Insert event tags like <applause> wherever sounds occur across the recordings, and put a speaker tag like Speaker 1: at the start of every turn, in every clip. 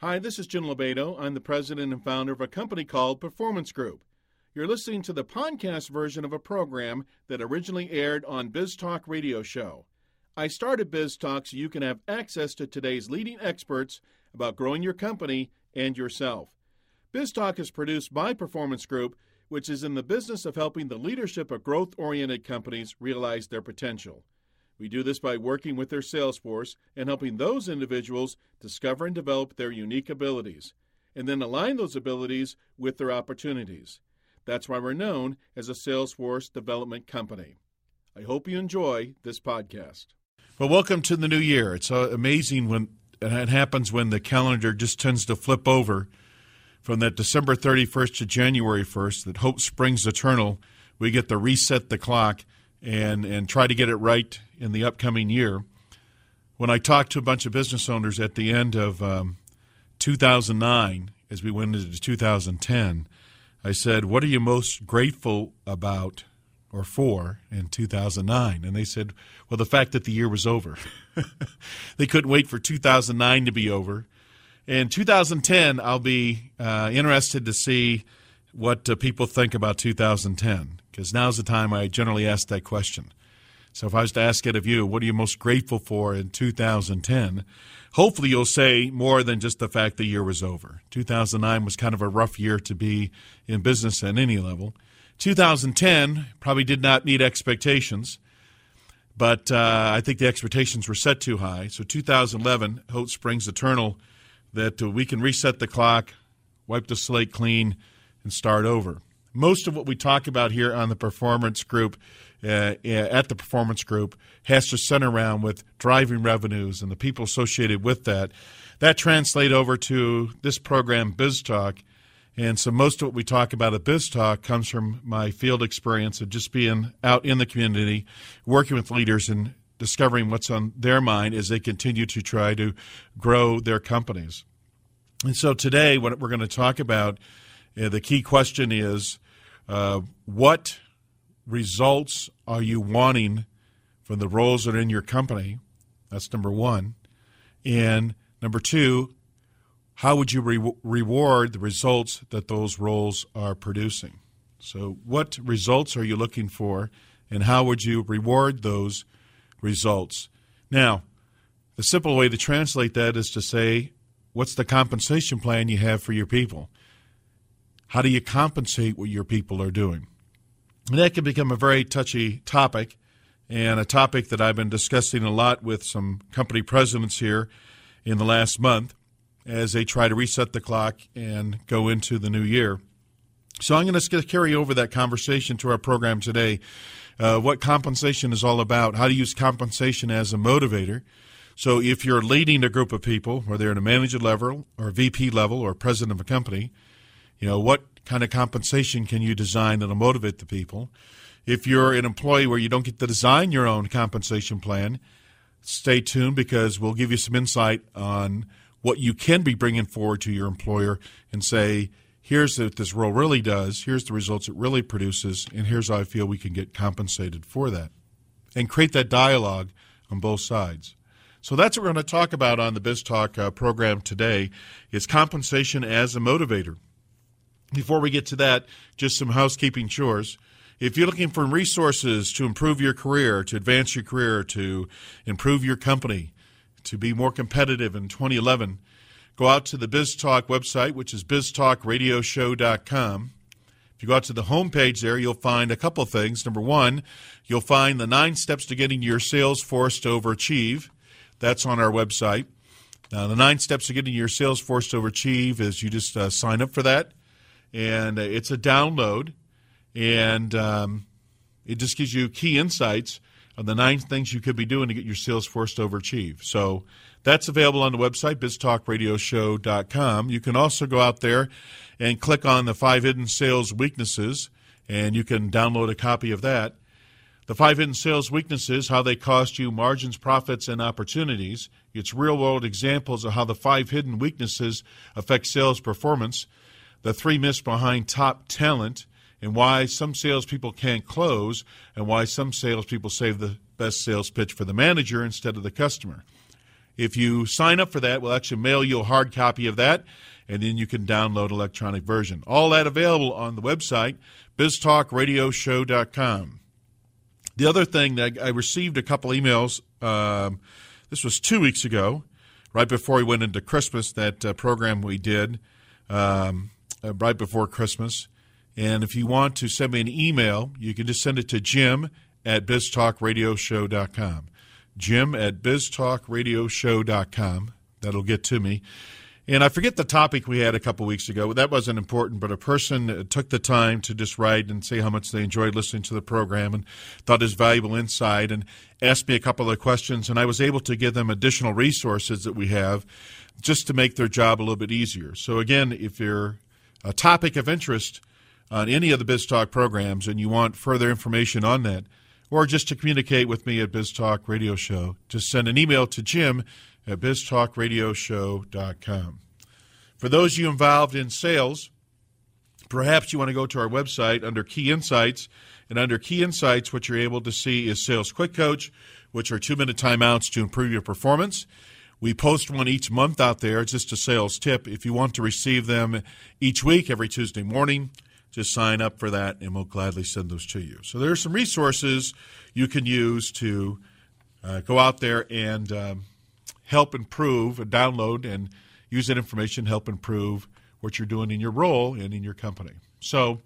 Speaker 1: Hi, this is Jim Lobato. I'm the president and founder of a company called Performance Group. You're listening to the podcast version of a program that originally aired on Biz Talk radio show. I started Biz Talk so you can have access to today's leading experts about growing your company and yourself. Biz Talk is produced by Performance Group, which is in the business of helping the leadership of growth oriented companies realize their potential. We do this by working with their sales force and helping those individuals discover and develop their unique abilities, and then align those abilities with their opportunities. That's why we're known as a Salesforce development company. I hope you enjoy this podcast. Well, welcome to the new year. It's uh, amazing when it happens when the calendar just tends to flip over from that December 31st to January 1st, that hope springs eternal. We get to reset the clock and, and try to get it right in the upcoming year. When I talked to a bunch of business owners at the end of um, 2009, as we went into 2010, I said, What are you most grateful about or for in 2009? And they said, Well, the fact that the year was over. <laughs> they couldn't wait for 2009 to be over. In 2010, I'll be uh, interested to see what uh, people think about 2010 because now's the time I generally ask that question. So if I was to ask it of you, what are you most grateful for in 2010? Hopefully you'll say more than just the fact the year was over. 2009 was kind of a rough year to be in business at any level. 2010 probably did not meet expectations, but uh, I think the expectations were set too high. So 2011, hope springs eternal that uh, we can reset the clock, wipe the slate clean, and start over. Most of what we talk about here on the performance group uh, at the performance group has to center around with driving revenues and the people associated with that. That translate over to this program, BizTalk. And so most of what we talk about at BizTalk comes from my field experience of just being out in the community, working with leaders and discovering what's on their mind as they continue to try to grow their companies. And so today, what we're going to talk about, the key question is uh, what results are you wanting from the roles that are in your company? That's number one. And number two, how would you re- reward the results that those roles are producing? So, what results are you looking for, and how would you reward those results? Now, the simple way to translate that is to say, what's the compensation plan you have for your people? How do you compensate what your people are doing? And that can become a very touchy topic and a topic that I've been discussing a lot with some company presidents here in the last month as they try to reset the clock and go into the new year. So I'm going to carry over that conversation to our program today. Uh, what compensation is all about, how to use compensation as a motivator. So if you're leading a group of people, whether they're at a manager level or VP level or president of a company, you know, what kind of compensation can you design that'll motivate the people? If you're an employee where you don't get to design your own compensation plan, stay tuned because we'll give you some insight on what you can be bringing forward to your employer and say, here's what this role really does, here's the results it really produces, and here's how I feel we can get compensated for that. And create that dialogue on both sides. So that's what we're going to talk about on the BizTalk uh, program today is compensation as a motivator. Before we get to that, just some housekeeping chores. If you're looking for resources to improve your career, to advance your career, to improve your company, to be more competitive in 2011, go out to the BizTalk website, which is biztalkradioshow.com. If you go out to the homepage there, you'll find a couple things. Number one, you'll find the nine steps to getting your sales force to overachieve. That's on our website. Now, the nine steps to getting your sales force to overachieve is you just uh, sign up for that and uh, it's a download, and um, it just gives you key insights on the nine things you could be doing to get your sales force to overachieve. So that's available on the website, biztalkradioshow.com. You can also go out there and click on the five hidden sales weaknesses, and you can download a copy of that. The five hidden sales weaknesses, how they cost you margins, profits, and opportunities. It's real world examples of how the five hidden weaknesses affect sales performance the three myths behind top talent and why some salespeople can't close and why some salespeople save the best sales pitch for the manager instead of the customer. If you sign up for that, we'll actually mail you a hard copy of that, and then you can download electronic version. All that available on the website, biztalkradioshow.com. The other thing that I received a couple emails. Um, this was two weeks ago, right before we went into Christmas. That uh, program we did um, uh, right before Christmas. And if you want to send me an email, you can just send it to Jim at biztalkradioshow.com. Jim at biztalkradioshow.com. That'll get to me. And I forget the topic we had a couple weeks ago. That wasn't important, but a person took the time to just write and say how much they enjoyed listening to the program and thought it was valuable insight and asked me a couple of questions. And I was able to give them additional resources that we have just to make their job a little bit easier. So, again, if you're a topic of interest on any of the BizTalk programs and you want further information on that, or just to communicate with me at BizTalk Radio Show, just send an email to Jim at biztalkradioshow.com. For those of you involved in sales, perhaps you want to go to our website under Key Insights. And under Key Insights, what you're able to see is Sales Quick Coach, which are two minute timeouts to improve your performance. We post one each month out there. It's just a sales tip. If you want to receive them each week, every Tuesday morning, just sign up for that and we'll gladly send those to you. So there are some resources you can use to uh, go out there and um, help improve, download, and use that information to help improve what you're doing in your role and in your company. So,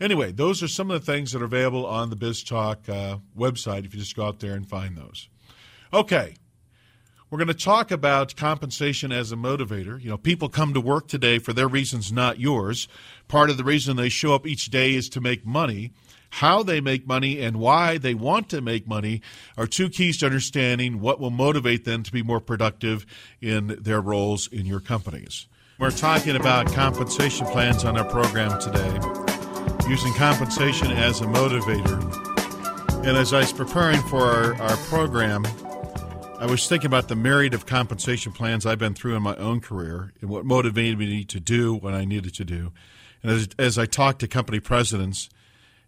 Speaker 1: anyway, those are some of the things that are available on the BizTalk uh, website if you just go out there and find those. Okay, we're going to talk about compensation as a motivator. You know, people come to work today for their reasons, not yours. Part of the reason they show up each day is to make money how they make money and why they want to make money are two keys to understanding what will motivate them to be more productive in their roles in your companies. We're talking about compensation plans on our program today, using compensation as a motivator. And as I was preparing for our, our program, I was thinking about the myriad of compensation plans I've been through in my own career and what motivated me to do what I needed to do. And as, as I talked to company presidents,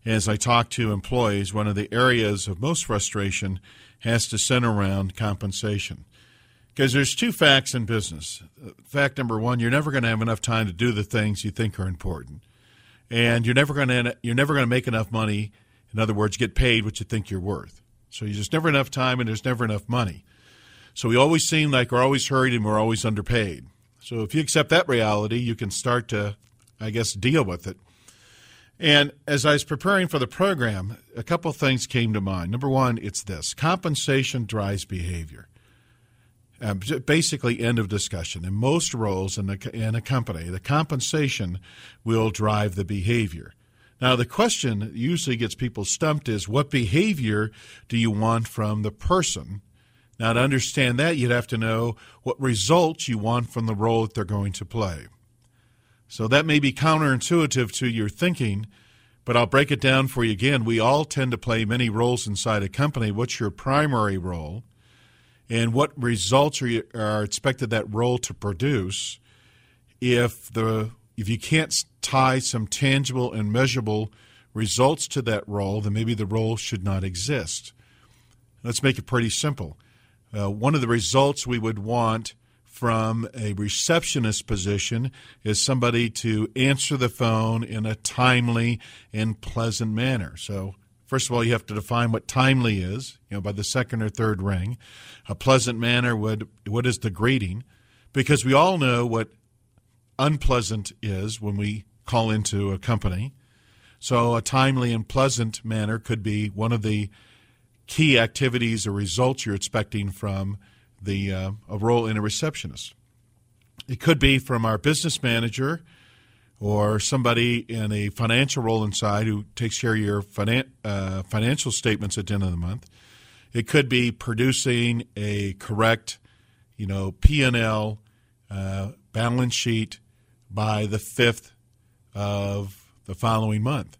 Speaker 1: as I talk to employees, one of the areas of most frustration has to center around compensation. Because there's two facts in business. Fact number one, you're never going to have enough time to do the things you think are important. And you're never going to you're never going to make enough money, in other words, get paid what you think you're worth. So there's never enough time and there's never enough money. So we always seem like we're always hurried and we're always underpaid. So if you accept that reality, you can start to, I guess, deal with it. And as I was preparing for the program, a couple things came to mind. Number one, it's this compensation drives behavior. Um, basically, end of discussion. In most roles in a, in a company, the compensation will drive the behavior. Now, the question usually gets people stumped is what behavior do you want from the person? Now, to understand that, you'd have to know what results you want from the role that they're going to play. So that may be counterintuitive to your thinking, but I'll break it down for you again. We all tend to play many roles inside a company. What's your primary role? And what results are, you, are expected that role to produce if the if you can't tie some tangible and measurable results to that role, then maybe the role should not exist. Let's make it pretty simple. Uh, one of the results we would want from a receptionist position is somebody to answer the phone in a timely and pleasant manner. So, first of all, you have to define what timely is, you know, by the second or third ring. A pleasant manner would what is the greeting? Because we all know what unpleasant is when we call into a company. So, a timely and pleasant manner could be one of the key activities or results you're expecting from the uh, a role in a receptionist. It could be from our business manager or somebody in a financial role inside who takes care of your finan- uh, financial statements at the end of the month. It could be producing a correct, you know, P and L uh, balance sheet by the fifth of the following month.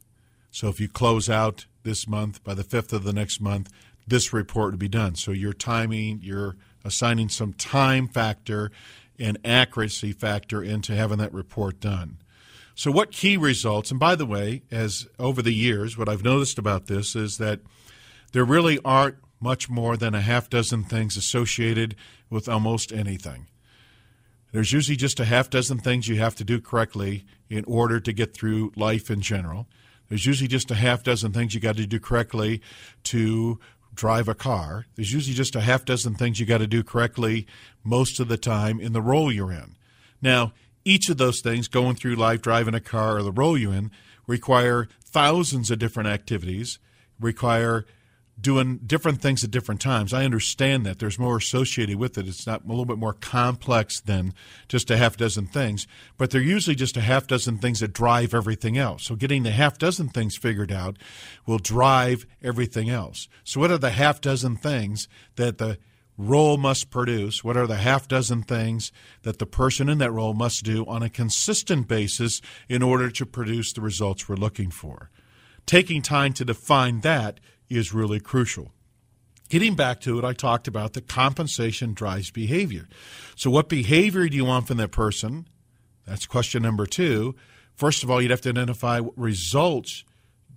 Speaker 1: So if you close out this month by the fifth of the next month, this report would be done. So your timing, you're assigning some time factor and accuracy factor into having that report done. So, what key results, and by the way, as over the years, what I've noticed about this is that there really aren't much more than a half dozen things associated with almost anything. There's usually just a half dozen things you have to do correctly in order to get through life in general. There's usually just a half dozen things you got to do correctly to drive a car. There's usually just a half dozen things you got to do correctly most of the time in the role you're in. Now, each of those things, going through life, driving a car, or the role you're in, require thousands of different activities, require doing different things at different times. I understand that there's more associated with it. It's not a little bit more complex than just a half dozen things, but they're usually just a half dozen things that drive everything else. So getting the half dozen things figured out will drive everything else. So what are the half dozen things that the role must produce? What are the half dozen things that the person in that role must do on a consistent basis in order to produce the results we're looking for? Taking time to define that is really crucial. Getting back to it, I talked about the compensation drives behavior. So, what behavior do you want from that person? That's question number two. First of all, you'd have to identify what results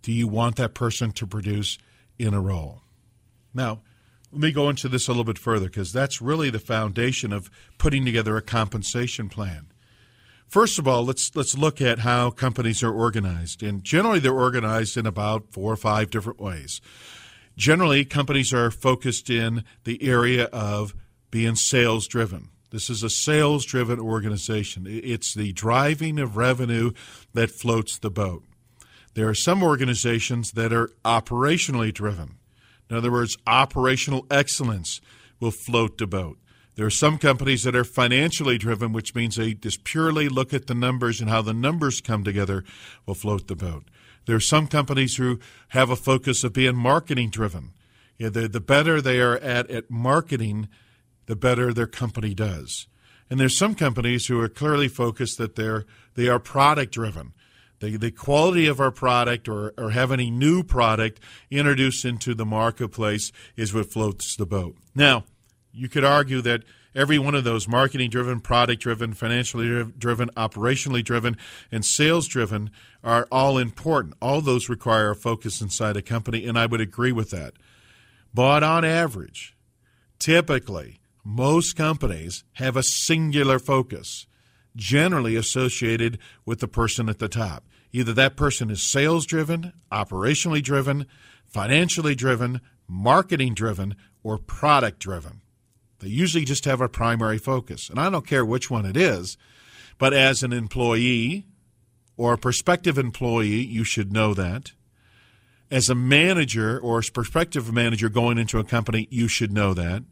Speaker 1: do you want that person to produce in a role. Now, let me go into this a little bit further because that's really the foundation of putting together a compensation plan. First of all, let's let's look at how companies are organized. And generally they're organized in about four or five different ways. Generally, companies are focused in the area of being sales driven. This is a sales driven organization. It's the driving of revenue that floats the boat. There are some organizations that are operationally driven. In other words, operational excellence will float the boat. There are some companies that are financially driven, which means they just purely look at the numbers and how the numbers come together will float the boat. There are some companies who have a focus of being marketing driven. The, the better they are at, at marketing, the better their company does. And there's some companies who are clearly focused that they're they are product driven. The, the quality of our product or, or have any new product introduced into the marketplace is what floats the boat. Now, you could argue that every one of those marketing driven, product driven, financially driven, operationally driven, and sales driven are all important. All those require a focus inside a company, and I would agree with that. But on average, typically, most companies have a singular focus, generally associated with the person at the top. Either that person is sales driven, operationally driven, financially driven, marketing driven, or product driven. They usually just have a primary focus. And I don't care which one it is, but as an employee or a prospective employee, you should know that. As a manager or a prospective manager going into a company, you should know that.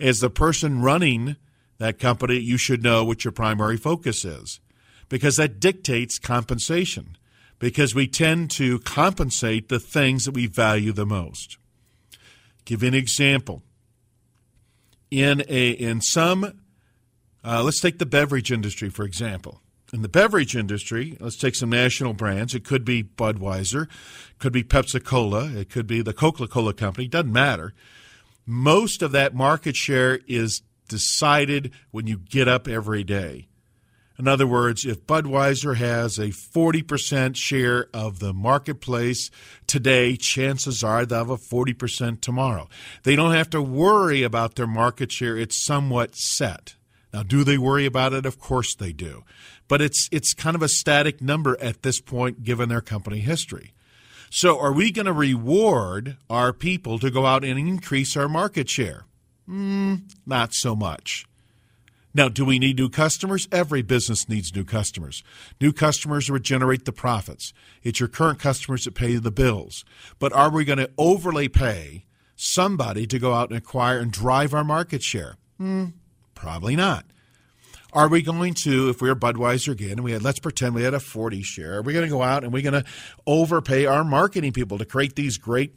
Speaker 1: As the person running that company, you should know what your primary focus is because that dictates compensation because we tend to compensate the things that we value the most. Give an example in a in some uh, let's take the beverage industry for example. In the beverage industry let's take some national brands. It could be budweiser could be pepsi cola it could be the coca-cola company doesn't matter. Most of that market share is decided when you get up every day in other words, if Budweiser has a 40% share of the marketplace today, chances are they'll have a 40% tomorrow. They don't have to worry about their market share. It's somewhat set. Now, do they worry about it? Of course they do. But it's, it's kind of a static number at this point given their company history. So, are we going to reward our people to go out and increase our market share? Mm, not so much. Now, do we need new customers? Every business needs new customers. New customers would generate the profits. It's your current customers that pay the bills. But are we going to overly pay somebody to go out and acquire and drive our market share? Hmm, probably not. Are we going to, if we're Budweiser again, and we had, let's pretend we had a 40 share, are we going to go out and we're going to overpay our marketing people to create these great,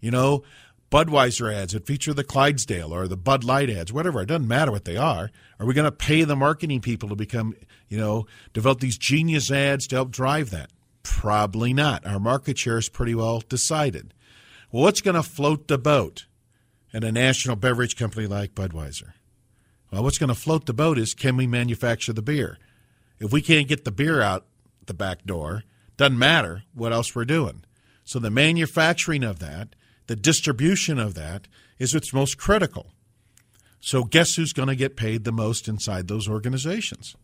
Speaker 1: you know, Budweiser ads that feature the Clydesdale or the Bud Light ads, whatever. It doesn't matter what they are. Are we going to pay the marketing people to become, you know, develop these genius ads to help drive that? Probably not. Our market share is pretty well decided. Well, what's going to float the boat at a national beverage company like Budweiser? Well, what's going to float the boat is can we manufacture the beer? If we can't get the beer out the back door, doesn't matter what else we're doing. So the manufacturing of that the distribution of that is what's most critical. So, guess who's going to get paid the most inside those organizations?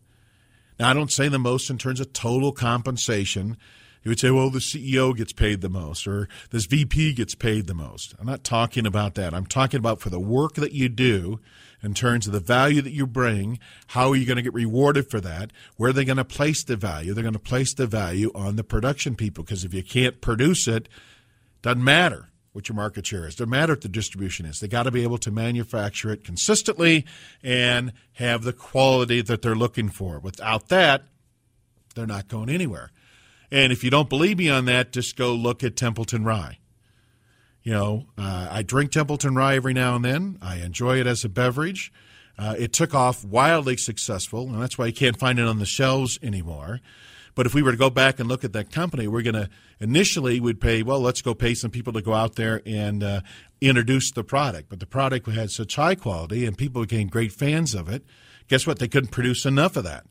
Speaker 1: Now, I don't say the most in terms of total compensation. You would say, well, the CEO gets paid the most or this VP gets paid the most. I'm not talking about that. I'm talking about for the work that you do in terms of the value that you bring, how are you going to get rewarded for that? Where are they going to place the value? They're going to place the value on the production people because if you can't produce it, doesn't matter what your market share is. Doesn't matter what the distribution is. They got to be able to manufacture it consistently and have the quality that they're looking for. Without that, they're not going anywhere. And if you don't believe me on that, just go look at Templeton Rye. You know, uh, I drink Templeton Rye every now and then. I enjoy it as a beverage. Uh, it took off wildly successful, and that's why you can't find it on the shelves anymore. But if we were to go back and look at that company, we're going to initially we'd pay. Well, let's go pay some people to go out there and uh, introduce the product. But the product had such high quality, and people became great fans of it. Guess what? They couldn't produce enough of that.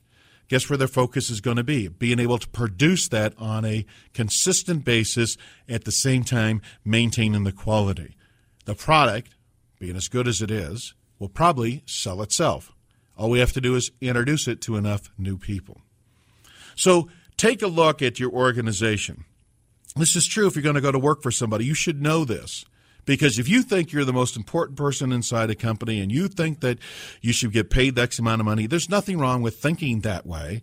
Speaker 1: Guess where their focus is going to be? Being able to produce that on a consistent basis at the same time maintaining the quality. The product, being as good as it is, will probably sell itself. All we have to do is introduce it to enough new people. So take a look at your organization. This is true if you're going to go to work for somebody. You should know this. Because if you think you're the most important person inside a company and you think that you should get paid X amount of money, there's nothing wrong with thinking that way.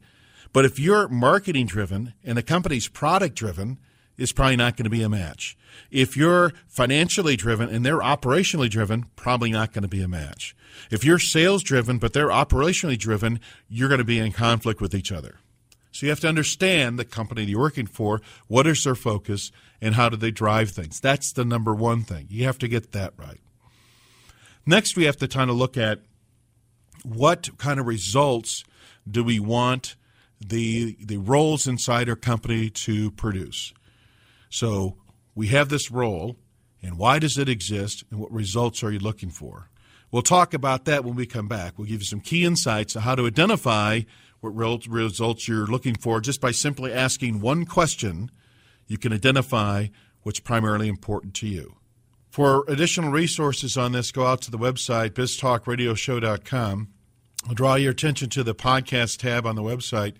Speaker 1: But if you're marketing driven and the company's product driven, it's probably not going to be a match. If you're financially driven and they're operationally driven, probably not going to be a match. If you're sales driven but they're operationally driven, you're going to be in conflict with each other. So you have to understand the company you're working for, what is their focus, and how do they drive things. That's the number one thing. You have to get that right. Next, we have to kind of look at what kind of results do we want the the roles inside our company to produce. So we have this role, and why does it exist, and what results are you looking for? We'll talk about that when we come back. We'll give you some key insights on how to identify what results you're looking for just by simply asking one question. You can identify what's primarily important to you. For additional resources on this, go out to the website biztalkradioshow.com. I'll draw your attention to the podcast tab on the website.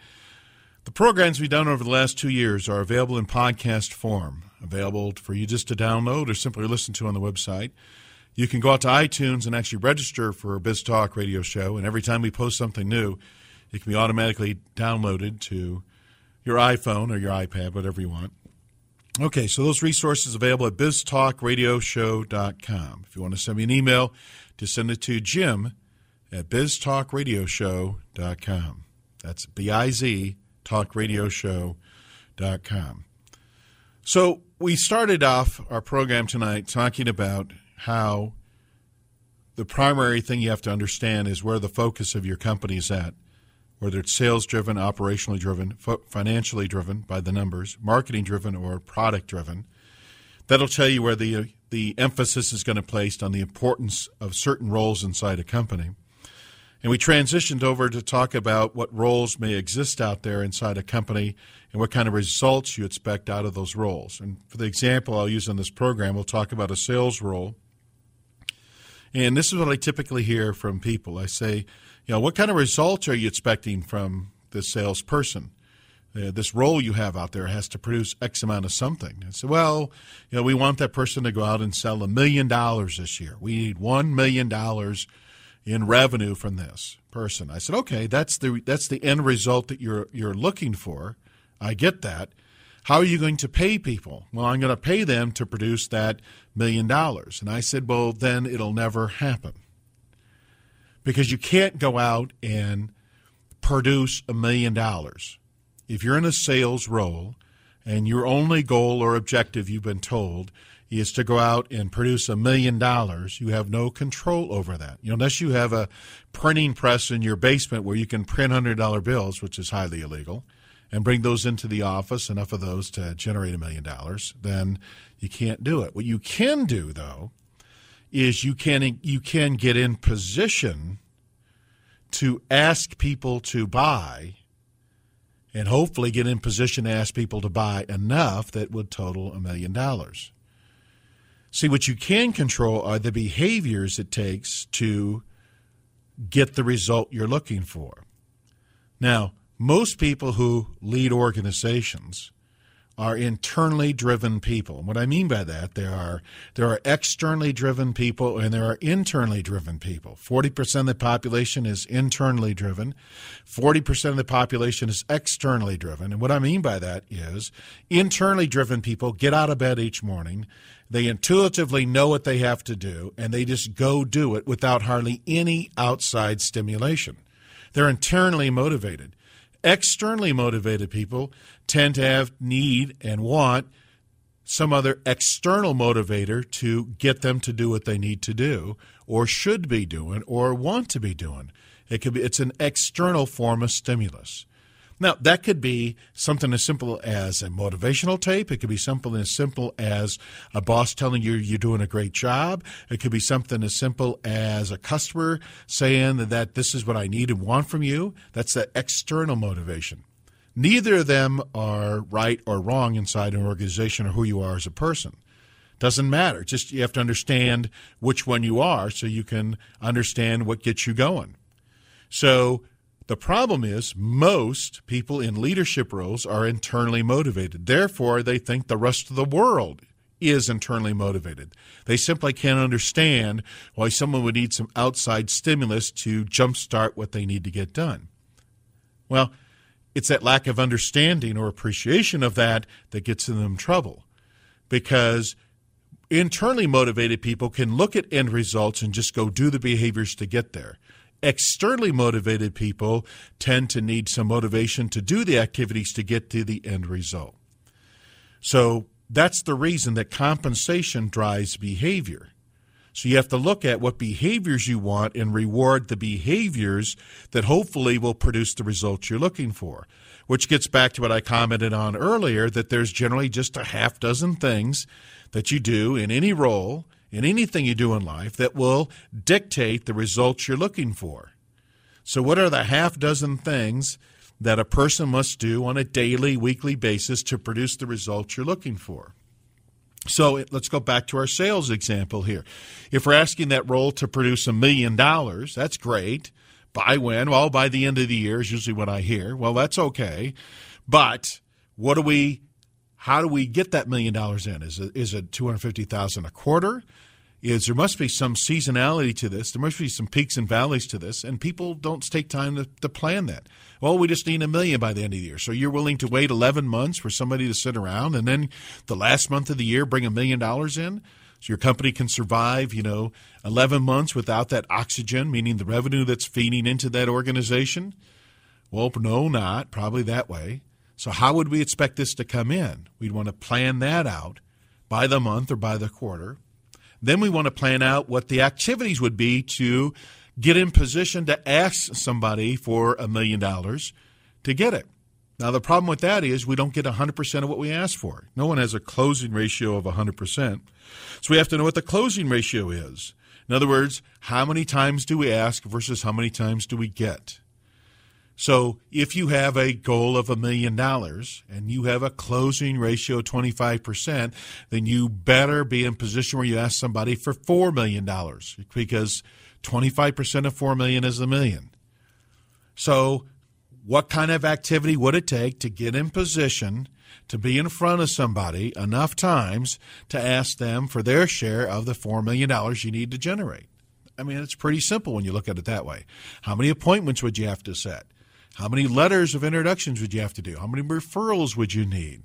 Speaker 1: The programs we've done over the last two years are available in podcast form, available for you just to download or simply listen to on the website. You can go out to iTunes and actually register for a BizTalk radio show, and every time we post something new, it can be automatically downloaded to your iPhone or your iPad, whatever you want. Okay, so those resources available at biztalkradioshow.com. If you want to send me an email, just send it to jim at biztalkradioshow.com. That's B-I-Z, talkradioshow.com. So we started off our program tonight talking about how the primary thing you have to understand is where the focus of your company is at – whether it's sales driven, operationally driven, financially driven by the numbers, marketing driven, or product driven. That'll tell you where the the emphasis is going to be placed on the importance of certain roles inside a company. And we transitioned over to talk about what roles may exist out there inside a company and what kind of results you expect out of those roles. And for the example I'll use in this program, we'll talk about a sales role. And this is what I typically hear from people. I say, you know, what kind of results are you expecting from this salesperson? Uh, this role you have out there has to produce X amount of something. I said, well, you know, we want that person to go out and sell a million dollars this year. We need one million dollars in revenue from this person. I said, okay, that's the that's the end result that you're you're looking for. I get that. How are you going to pay people? Well, I'm going to pay them to produce that million dollars. And I said, well, then it'll never happen because you can't go out and produce a million dollars. If you're in a sales role and your only goal or objective, you've been told, is to go out and produce a million dollars, you have no control over that. You know, unless you have a printing press in your basement where you can print $100 bills, which is highly illegal, and bring those into the office, enough of those to generate a million dollars, then you can't do it. What you can do, though, is you can you can get in position to ask people to buy and hopefully get in position to ask people to buy enough that would total a million dollars. See, what you can control are the behaviors it takes to get the result you're looking for. Now, most people who lead organizations are internally driven people. And what I mean by that, there are there are externally driven people and there are internally driven people. 40% of the population is internally driven. 40% of the population is externally driven. And what I mean by that is internally driven people get out of bed each morning. They intuitively know what they have to do and they just go do it without hardly any outside stimulation. They're internally motivated. Externally motivated people tend to have need and want some other external motivator to get them to do what they need to do or should be doing or want to be doing. It could be it's an external form of stimulus. Now, that could be something as simple as a motivational tape. It could be something as simple as a boss telling you you're doing a great job. It could be something as simple as a customer saying that this is what I need and want from you. That's that external motivation. Neither of them are right or wrong inside an organization or who you are as a person. Doesn't matter. Just you have to understand which one you are so you can understand what gets you going. So the problem is most people in leadership roles are internally motivated. Therefore, they think the rest of the world is internally motivated. They simply can't understand why someone would need some outside stimulus to jumpstart what they need to get done. Well, it's that lack of understanding or appreciation of that that gets them trouble because internally motivated people can look at end results and just go do the behaviors to get there externally motivated people tend to need some motivation to do the activities to get to the end result. So that's the reason that compensation drives behavior. So you have to look at what behaviors you want and reward the behaviors that hopefully will produce the results you're looking for. Which gets back to what I commented on earlier that there's generally just a half dozen things that you do in any role in anything you do in life that will dictate the results you're looking for. So, what are the half dozen things that a person must do on a daily, weekly basis to produce the results you're looking for? So, let's go back to our sales example here. If we're asking that role to produce a million dollars, that's great. By when? Well, by the end of the year is usually what I hear. Well, that's okay. But what do we how do we get that million dollars in? Is it, is it 250,000 a quarter? Is there must be some seasonality to this. There must be some peaks and valleys to this, and people don't take time to, to plan that. Well, we just need a million by the end of the year. So you're willing to wait 11 months for somebody to sit around and then the last month of the year bring a million dollars in? So your company can survive, you know, 11 months without that oxygen, meaning the revenue that's feeding into that organization? Well, no, not. Probably that way. So, how would we expect this to come in? We'd want to plan that out by the month or by the quarter. Then we want to plan out what the activities would be to get in position to ask somebody for a million dollars to get it. Now, the problem with that is we don't get 100% of what we ask for. No one has a closing ratio of 100%. So we have to know what the closing ratio is. In other words, how many times do we ask versus how many times do we get? So if you have a goal of a million dollars and you have a closing ratio of 25%, then you better be in position where you ask somebody for $4 million because 25% of 4 million is a million. So what kind of activity would it take to get in position to be in front of somebody enough times to ask them for their share of the $4 million you need to generate? I mean, it's pretty simple when you look at it that way. How many appointments would you have to set? How many letters of introductions would you have to do? How many referrals would you need?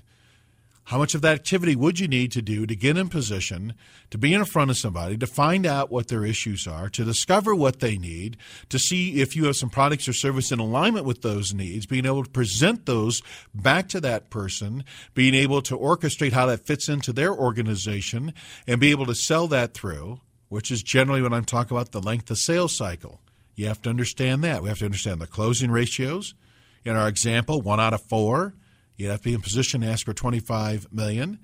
Speaker 1: How much of that activity would you need to do to get in position, to be in front of somebody, to find out what their issues are, to discover what they need, to see if you have some products or service in alignment with those needs, being able to present those back to that person, being able to orchestrate how that fits into their organization, and be able to sell that through, which is generally when I'm talking about the length of sales cycle. You have to understand that. We have to understand the closing ratios. In our example, one out of four, you'd have to be in position to ask for 25 million,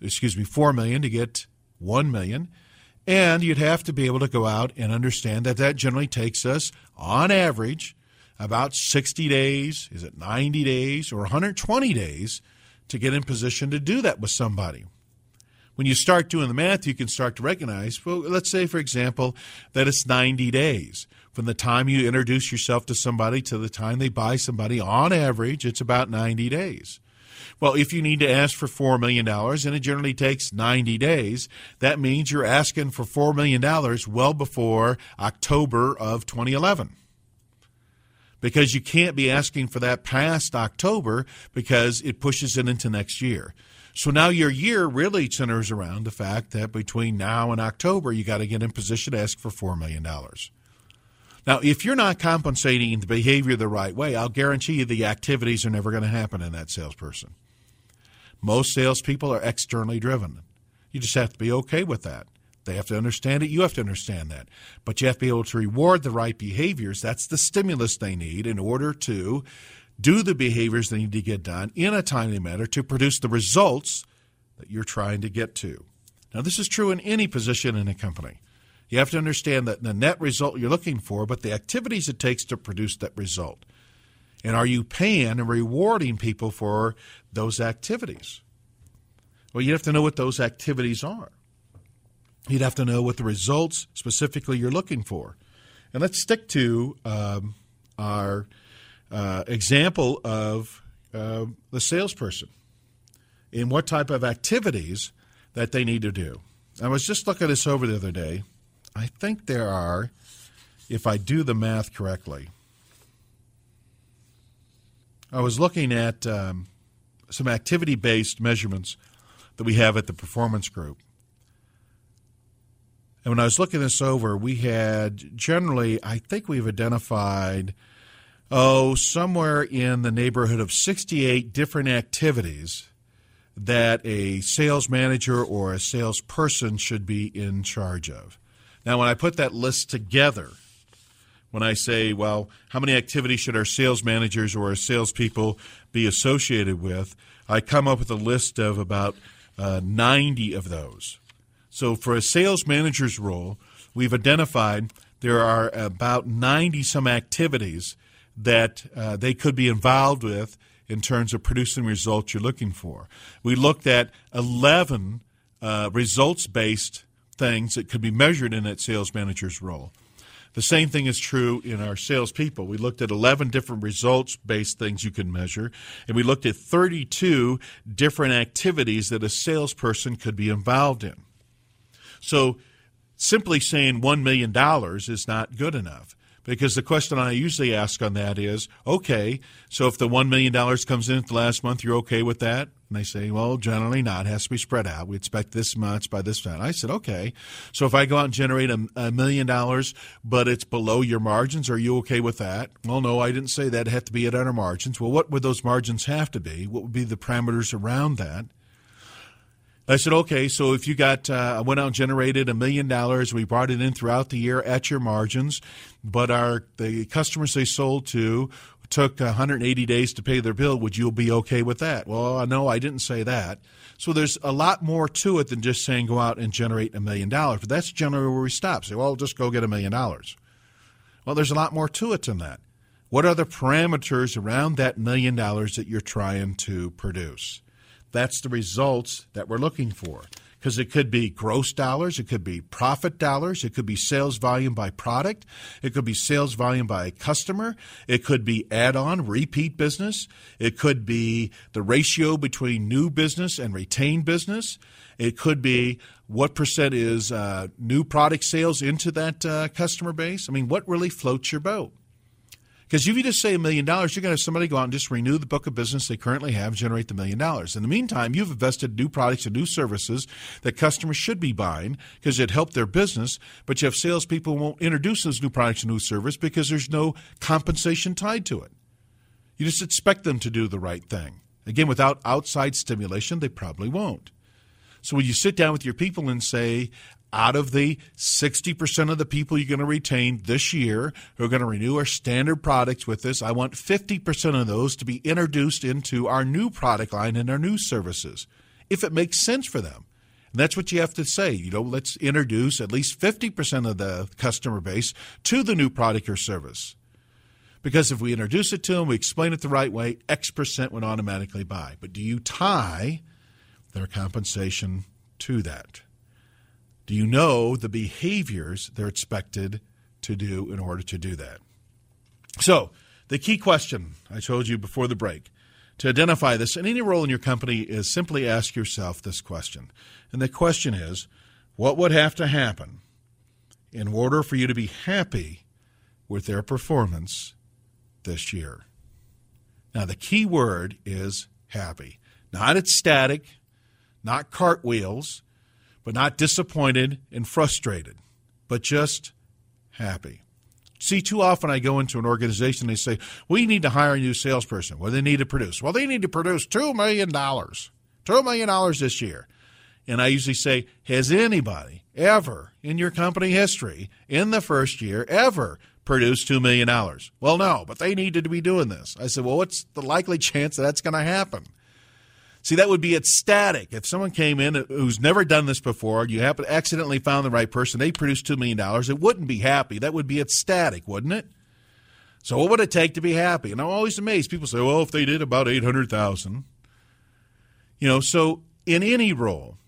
Speaker 1: excuse me, 4 million to get 1 million. And you'd have to be able to go out and understand that that generally takes us, on average, about 60 days, is it 90 days or 120 days to get in position to do that with somebody. when you start doing the math, you can start to recognize, well, let's say, for example, that it's 90 days. From the time you introduce yourself to somebody to the time they buy somebody, on average, it's about 90 days. Well, if you need to ask for $4 million and it generally takes 90 days, that means you're asking for $4 million well before October of 2011 because you can't be asking for that past October because it pushes it into next year. So now your year really centers around the fact that between now and October, you got to get in position to ask for $4 million. Now, if you're not compensating the behavior the right way, I'll guarantee you the activities are never going to happen in that salesperson. Most salespeople are externally driven. You just have to be okay with that. They have to understand it. You have to understand that. But you have to be able to reward the right behaviors. That's the stimulus they need in order to do the behaviors they need to get done in a timely manner to produce the results that you're trying to get to. Now, this is true in any position in a company. You have to understand that the net result you're looking for, but the activities it takes to produce that result. And are you paying and rewarding people for those activities? Well, you have to know what those activities are. You'd have to know what the results specifically you're looking for. And let's stick to um, our uh, example of uh, the salesperson in what type of activities that they need to do. I was just looking this over the other day. I think there are, if I do the math correctly, I was looking at um, some activity based measurements that we have at the performance group. And when I was looking this over, we had generally, I think we've identified, oh, somewhere in the neighborhood of 68 different activities that a sales manager or a salesperson should be in charge of. Now, when I put that list together, when I say, well, how many activities should our sales managers or our salespeople be associated with, I come up with a list of about uh, 90 of those. So for a sales manager's role, we've identified there are about 90 some activities that uh, they could be involved with in terms of producing results you're looking for. We looked at 11 uh, results based things that could be measured in that sales manager's role. The same thing is true in our salespeople. We looked at 11 different results based things you can measure, and we looked at 32 different activities that a salesperson could be involved in. So simply saying $1 million is not good enough. Because the question I usually ask on that is, okay, so if the $1 million comes in at the last month, you're okay with that? And they say, well, generally not. It has to be spread out. We expect this much by this time. I said, okay. So if I go out and generate a, a million dollars, but it's below your margins, are you okay with that? Well, no, I didn't say that. It had to be at our margins. Well, what would those margins have to be? What would be the parameters around that? I said, okay, so if you got, uh, I went out and generated a million dollars, we brought it in throughout the year at your margins, but our the customers they sold to took 180 days to pay their bill, would you be okay with that? Well, no, I didn't say that. So there's a lot more to it than just saying go out and generate a million dollars. But that's generally where we stop. Say, well, just go get a million dollars. Well, there's a lot more to it than that. What are the parameters around that million dollars that you're trying to produce? that's the results that we're looking for. Because it could be gross dollars, it could be profit dollars, it could be sales volume by product, it could be sales volume by customer, it could be add on, repeat business, it could be the ratio between new business and retained business, it could be what percent is uh, new product sales into that uh, customer base. I mean, what really floats your boat? Because if you just say a million dollars, you're going to have somebody go out and just renew the book of business they currently have, generate the million dollars. In the meantime, you've invested new products and new services that customers should be buying because it helped their business, but you have salespeople who won't introduce those new products and new service because there's no compensation tied to it. You just expect them to do the right thing. Again, without outside stimulation, they probably won't. So when you sit down with your people and say, out of the 60% of the people you're going to retain this year who are going to renew our standard products with us, I want 50% of those to be introduced into our new product line and our new services, if it makes sense for them. And that's what you have to say. You know, let's introduce at least 50% of the customer base to the new product or service. Because if we introduce it to them, we explain it the right way, X percent would automatically buy. But do you tie their compensation to that? Do you know the behaviors they're expected to do in order to do that? So, the key question I told you before the break to identify this in any role in your company is simply ask yourself this question. And the question is what would have to happen in order for you to be happy with their performance this year? Now, the key word is happy. Not ecstatic, not cartwheels, but not disappointed and frustrated, but just happy. See, too often I go into an organization, and they say, We need to hire a new salesperson. What do they need to produce? Well, they need to produce $2 million. $2 million this year. And I usually say, Has anybody ever in your company history, in the first year, ever produced $2 million? Well, no, but they needed to be doing this. I said, Well, what's the likely <laughs> chance that that's going to happen? See, that would be ecstatic. If someone came in who's never done this before, you happen accidentally found the right person, they produced $2 million, it wouldn't be happy. That would be ecstatic, wouldn't it? So what would it take to be happy? And I'm always amazed. People say, well, if they did about 800,000. You know, so in any role,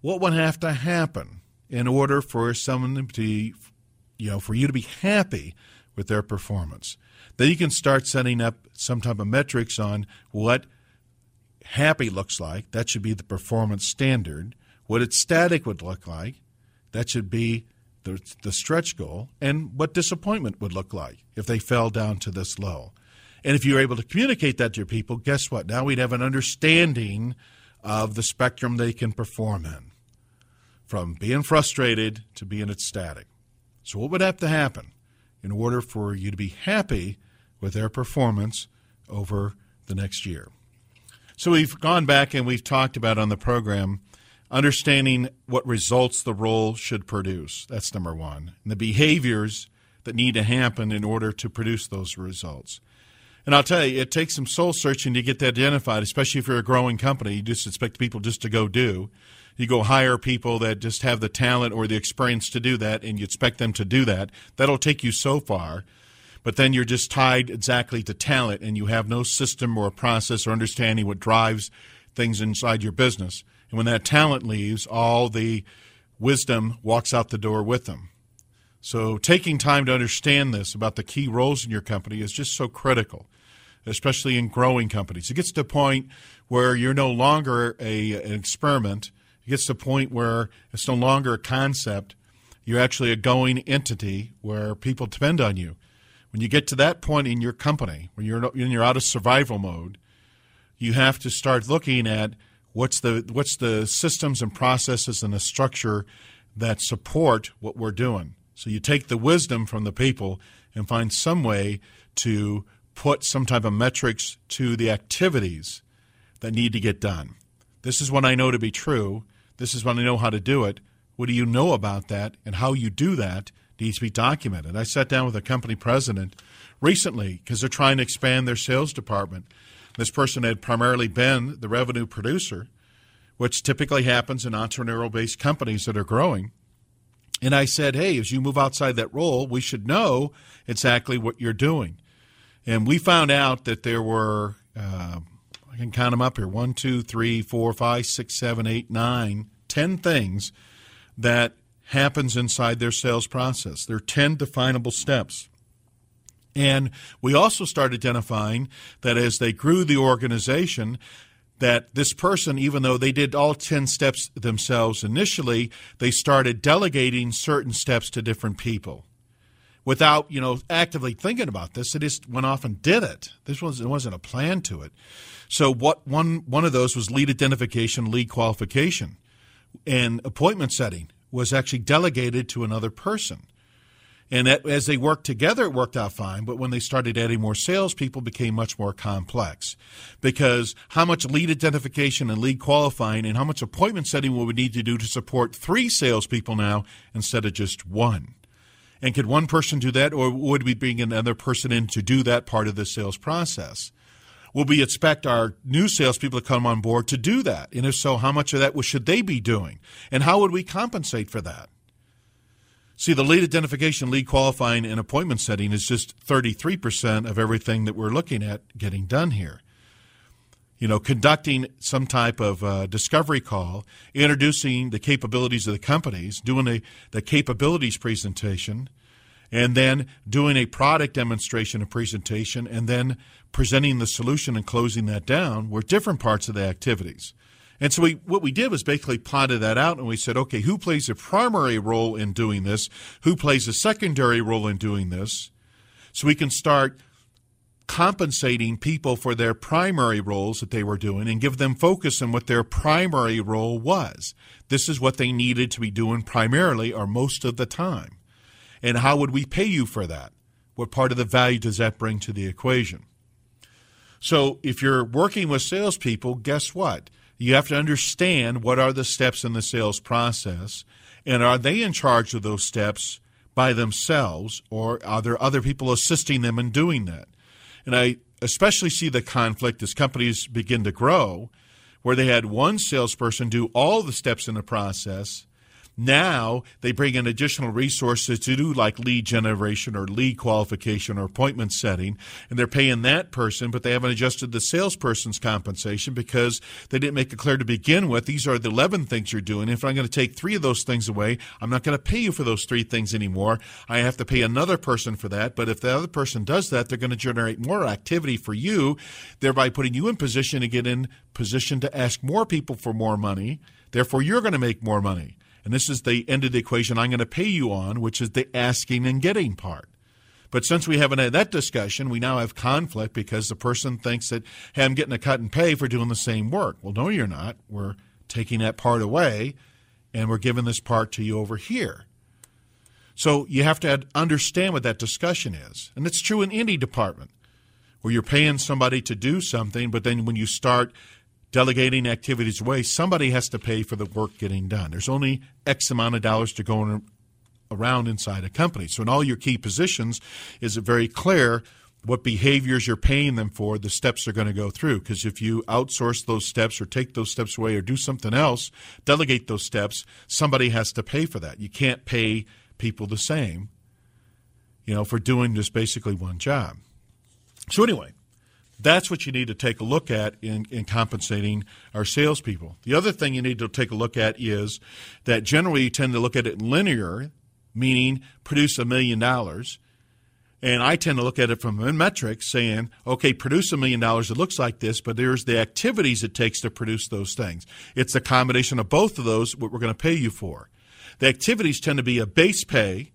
Speaker 1: what would have to happen in order for someone to, you know, for you to be happy with their performance? Then you can start setting up some type of metrics on what – happy looks like. That should be the performance standard. What ecstatic would look like. That should be the, the stretch goal. And what disappointment would look like if they fell down to this low. And if you're able to communicate that to your people, guess what? Now we'd have an understanding of the spectrum they can perform in from being frustrated to being ecstatic. So, what would have to happen in order for you to be happy with their performance over the next year? So we've gone back and we've talked about on the program understanding what results the role should produce. That's number one. And the behaviors that need to happen in order to produce those results. And I'll tell you, it takes some soul searching to get that identified, especially if you're a growing company. You just expect people just to go do. You go hire people that just have the talent or the experience to do that, and you expect them to do that. That'll take you so far but then you're just tied exactly to talent and you have no system or process or understanding what drives things inside your business. And when that talent leaves, all the wisdom walks out the door with them. So taking time to understand this about the key roles in your company is just so critical, especially in growing companies. It gets to a point where you're no longer a, an experiment. It gets to a point where it's no longer a concept. You're actually a going entity where people depend on you. When you get to that point in your company, when you're when you're out of survival mode, you have to start looking at what's the what's the systems and processes and the structure that support what we're doing. So you take the wisdom from the people and find some way to put some type of metrics to the activities that need to get done. This is what I know to be true. This is when I know how to do it. What do you know about that and how you do that needs to be documented. I sat down with a company president recently because they're trying to expand their sales department. This person had primarily been the revenue producer, which typically happens in entrepreneurial based companies that are growing. And I said, hey, as you move outside that role, we should know exactly what you're doing. And we found out that there were, uh, I can count them up here one, two, three, four, five, six, seven, eight, nine, ten things that happens inside their sales process. There are 10 definable steps. And we also started identifying that as they grew the organization, that this person, even though they did all 10 steps themselves initially, they started delegating certain steps to different people without, you know, actively thinking about this. They just went off and did it. This was it wasn't a plan to it. So what one one of those was lead identification, lead qualification, and appointment setting was actually delegated to another person. And as they worked together, it worked out fine. But when they started adding more salespeople, became much more complex. Because how much lead identification and lead qualifying and how much appointment setting will we need to do to support three salespeople now instead of just one? And could one person do that, or would we bring another person in to do that part of the sales process? Will we expect our new salespeople to come on board to do that? And if so, how much of that should they be doing? And how would we compensate for that? See, the lead identification, lead qualifying, and appointment setting is just 33% of everything that we're looking at getting done here. you know, conducting some type of uh, discovery call, introducing the capabilities of the companies, doing a, the capabilities presentation, and then doing a product demonstration and presentation, and then presenting the solution and closing that down were different parts of the activities. And so we, what we did was basically plotted that out and we said, okay, who plays a primary role in doing this? Who plays a secondary role in doing this? So we can start compensating people for their primary roles that they were doing and give them focus on what their primary role was. This is what they needed to be doing primarily or most of the time. And how would we pay you for that? What part of the value does that bring to the equation? So if you're working with salespeople, guess what? You have to understand what are the steps in the sales process and are they in charge of those steps by themselves or are there other people assisting them in doing that? And I especially see the conflict as companies begin to grow, where they had one salesperson do all the steps in the process now they bring in additional resources to do like lead generation or lead qualification or appointment setting, and they're paying that person, but they haven't adjusted the salesperson's compensation because they didn't make it clear to begin with. These are the 11 things you're doing. If I'm going to take three of those things away, I'm not going to pay you for those three things anymore. I have to pay another person for that. But if the other person does that, they're going to generate more activity for you, thereby putting you in position to get in position to ask more people for more money. Therefore, you're going to make more money. And this is the end of the equation I'm going to pay you on, which is the asking and getting part. But since we haven't had that discussion, we now have conflict because the person thinks that, hey, I'm getting a cut and pay for doing the same work. Well, no, you're not. We're taking that part away and we're giving this part to you over here. So you have to understand what that discussion is. And it's true in any department where you're paying somebody to do something, but then when you start delegating activities away, somebody has to pay for the work getting done. There's only X amount of dollars to go around inside a company. So in all your key positions, is it very clear what behaviors you're paying them for, the steps they're going to go through. Because if you outsource those steps or take those steps away or do something else, delegate those steps, somebody has to pay for that. You can't pay people the same, you know, for doing just basically one job. So anyway, that's what you need to take a look at in, in compensating our salespeople. The other thing you need to take a look at is that generally you tend to look at it linear, meaning produce a million dollars. And I tend to look at it from a metric saying, okay, produce a million dollars. It looks like this, but there's the activities it takes to produce those things. It's a combination of both of those, what we're going to pay you for. The activities tend to be a base pay,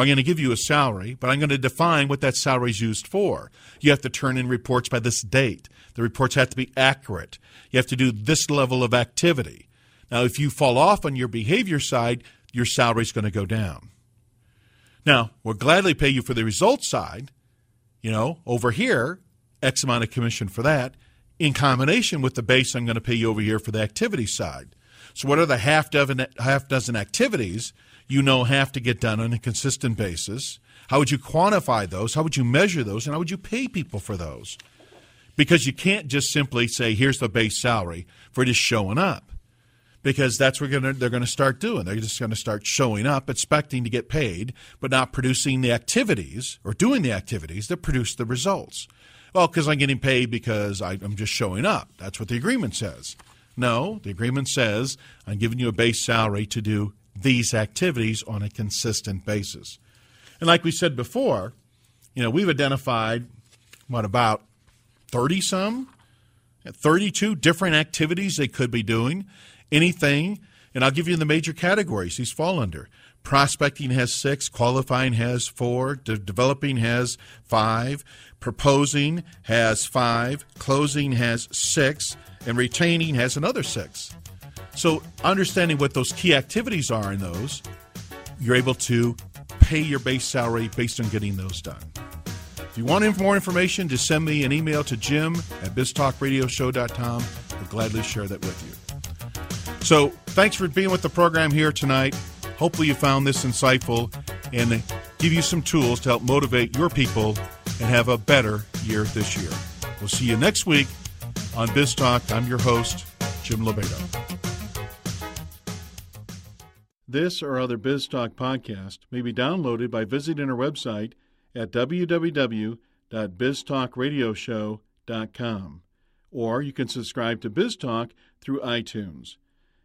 Speaker 1: I'm going to give you a salary, but I'm going to define what that salary is used for. You have to turn in reports by this date. The reports have to be accurate. You have to do this level of activity. Now, if you fall off on your behavior side, your salary is going to go down. Now, we'll gladly pay you for the results side. You know, over here, X amount of commission for that, in combination with the base I'm going to pay you over here for the activity side. So, what are the half dozen, half dozen activities you know have to get done on a consistent basis? How would you quantify those? How would you measure those? And how would you pay people for those? Because you can't just simply say, here's the base salary for just showing up. Because that's what they're going to start doing. They're just going to start showing up, expecting to get paid, but not producing the activities or doing the activities that produce the results. Well, because I'm getting paid because I'm just showing up. That's what the agreement says. No, the agreement says I'm giving you a base salary to do these activities on a consistent basis. And like we said before, you know, we've identified what about 30 some 32 different activities they could be doing. Anything, and I'll give you the major categories these fall under. Prospecting has six, qualifying has four, de- developing has five, proposing has five, closing has six, and retaining has another six. So, understanding what those key activities are in those, you're able to pay your base salary based on getting those done. If you want more information, just send me an email to jim at biztalkradioshow.com. I'll gladly share that with you. So, thanks for being with the program here tonight. Hopefully, you found this insightful and give you some tools to help motivate your people and have a better year this year. We'll see you next week on Biz Talk. I'm your host, Jim Lobaito. This or other BizTalk podcast may be downloaded by visiting our website at www.biztalkradioshow.com. or you can subscribe to BizTalk through iTunes.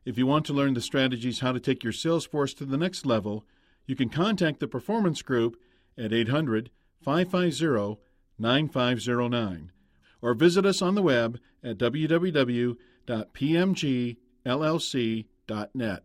Speaker 1: If you want to learn the strategies how to take your sales force to the next level, you can contact the Performance Group at 800 550 9509 or visit us on the web at www.pmgllc.net.